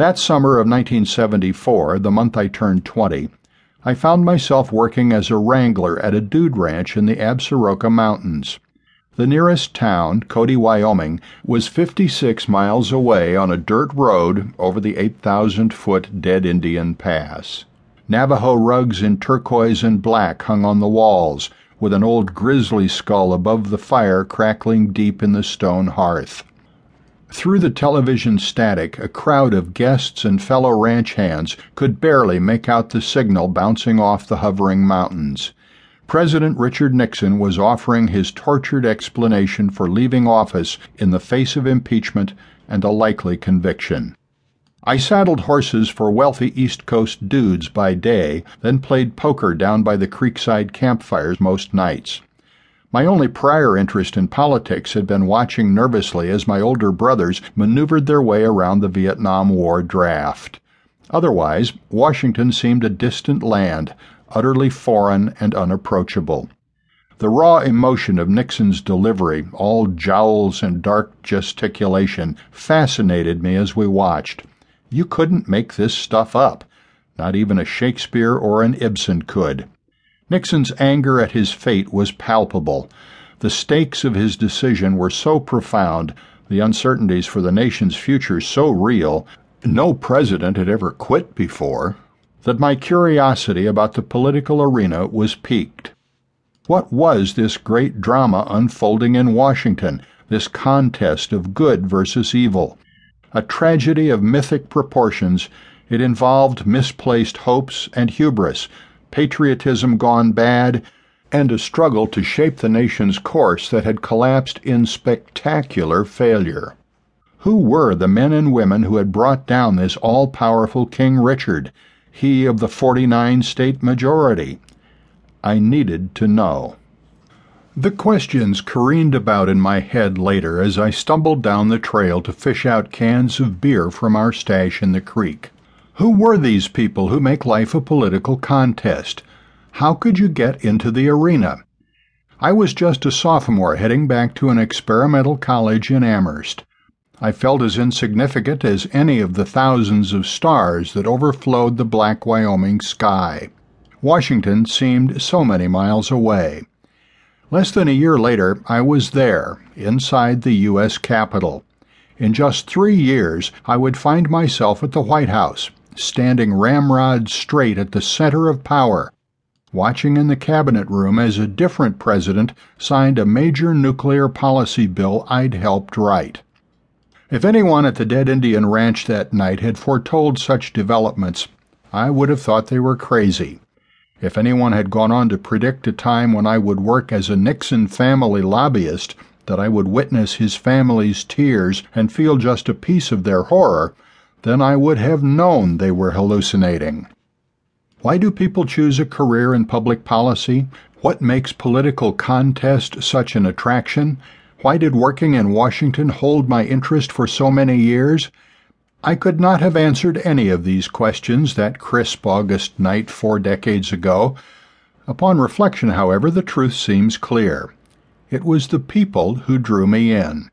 That summer of 1974, the month I turned 20, I found myself working as a wrangler at a dude ranch in the Absaroka Mountains. The nearest town, Cody, Wyoming, was 56 miles away on a dirt road over the 8,000 foot Dead Indian Pass. Navajo rugs in turquoise and black hung on the walls, with an old grizzly skull above the fire crackling deep in the stone hearth. Through the television static, a crowd of guests and fellow ranch hands could barely make out the signal bouncing off the hovering mountains. President Richard Nixon was offering his tortured explanation for leaving office in the face of impeachment and a likely conviction. I saddled horses for wealthy East Coast dudes by day, then played poker down by the creekside campfires most nights. My only prior interest in politics had been watching nervously as my older brothers maneuvered their way around the Vietnam War draft. Otherwise, Washington seemed a distant land, utterly foreign and unapproachable. The raw emotion of Nixon's delivery, all jowls and dark gesticulation, fascinated me as we watched. You couldn't make this stuff up. Not even a Shakespeare or an Ibsen could. Nixon's anger at his fate was palpable. The stakes of his decision were so profound, the uncertainties for the nation's future so real, no president had ever quit before, that my curiosity about the political arena was piqued. What was this great drama unfolding in Washington, this contest of good versus evil? A tragedy of mythic proportions, it involved misplaced hopes and hubris patriotism gone bad, and a struggle to shape the nation's course that had collapsed in spectacular failure. Who were the men and women who had brought down this all powerful King Richard, he of the 49 state majority? I needed to know. The questions careened about in my head later as I stumbled down the trail to fish out cans of beer from our stash in the creek. Who were these people who make life a political contest? How could you get into the arena? I was just a sophomore heading back to an experimental college in Amherst. I felt as insignificant as any of the thousands of stars that overflowed the black Wyoming sky. Washington seemed so many miles away. Less than a year later, I was there, inside the U.S. Capitol. In just three years, I would find myself at the White House, standing ramrod straight at the center of power, watching in the cabinet room as a different president signed a major nuclear policy bill I'd helped write. If anyone at the Dead Indian Ranch that night had foretold such developments, I would have thought they were crazy. If anyone had gone on to predict a time when I would work as a Nixon family lobbyist, that I would witness his family's tears and feel just a piece of their horror, then I would have known they were hallucinating. Why do people choose a career in public policy? What makes political contest such an attraction? Why did working in Washington hold my interest for so many years? I could not have answered any of these questions that crisp August night four decades ago. Upon reflection, however, the truth seems clear. It was the people who drew me in.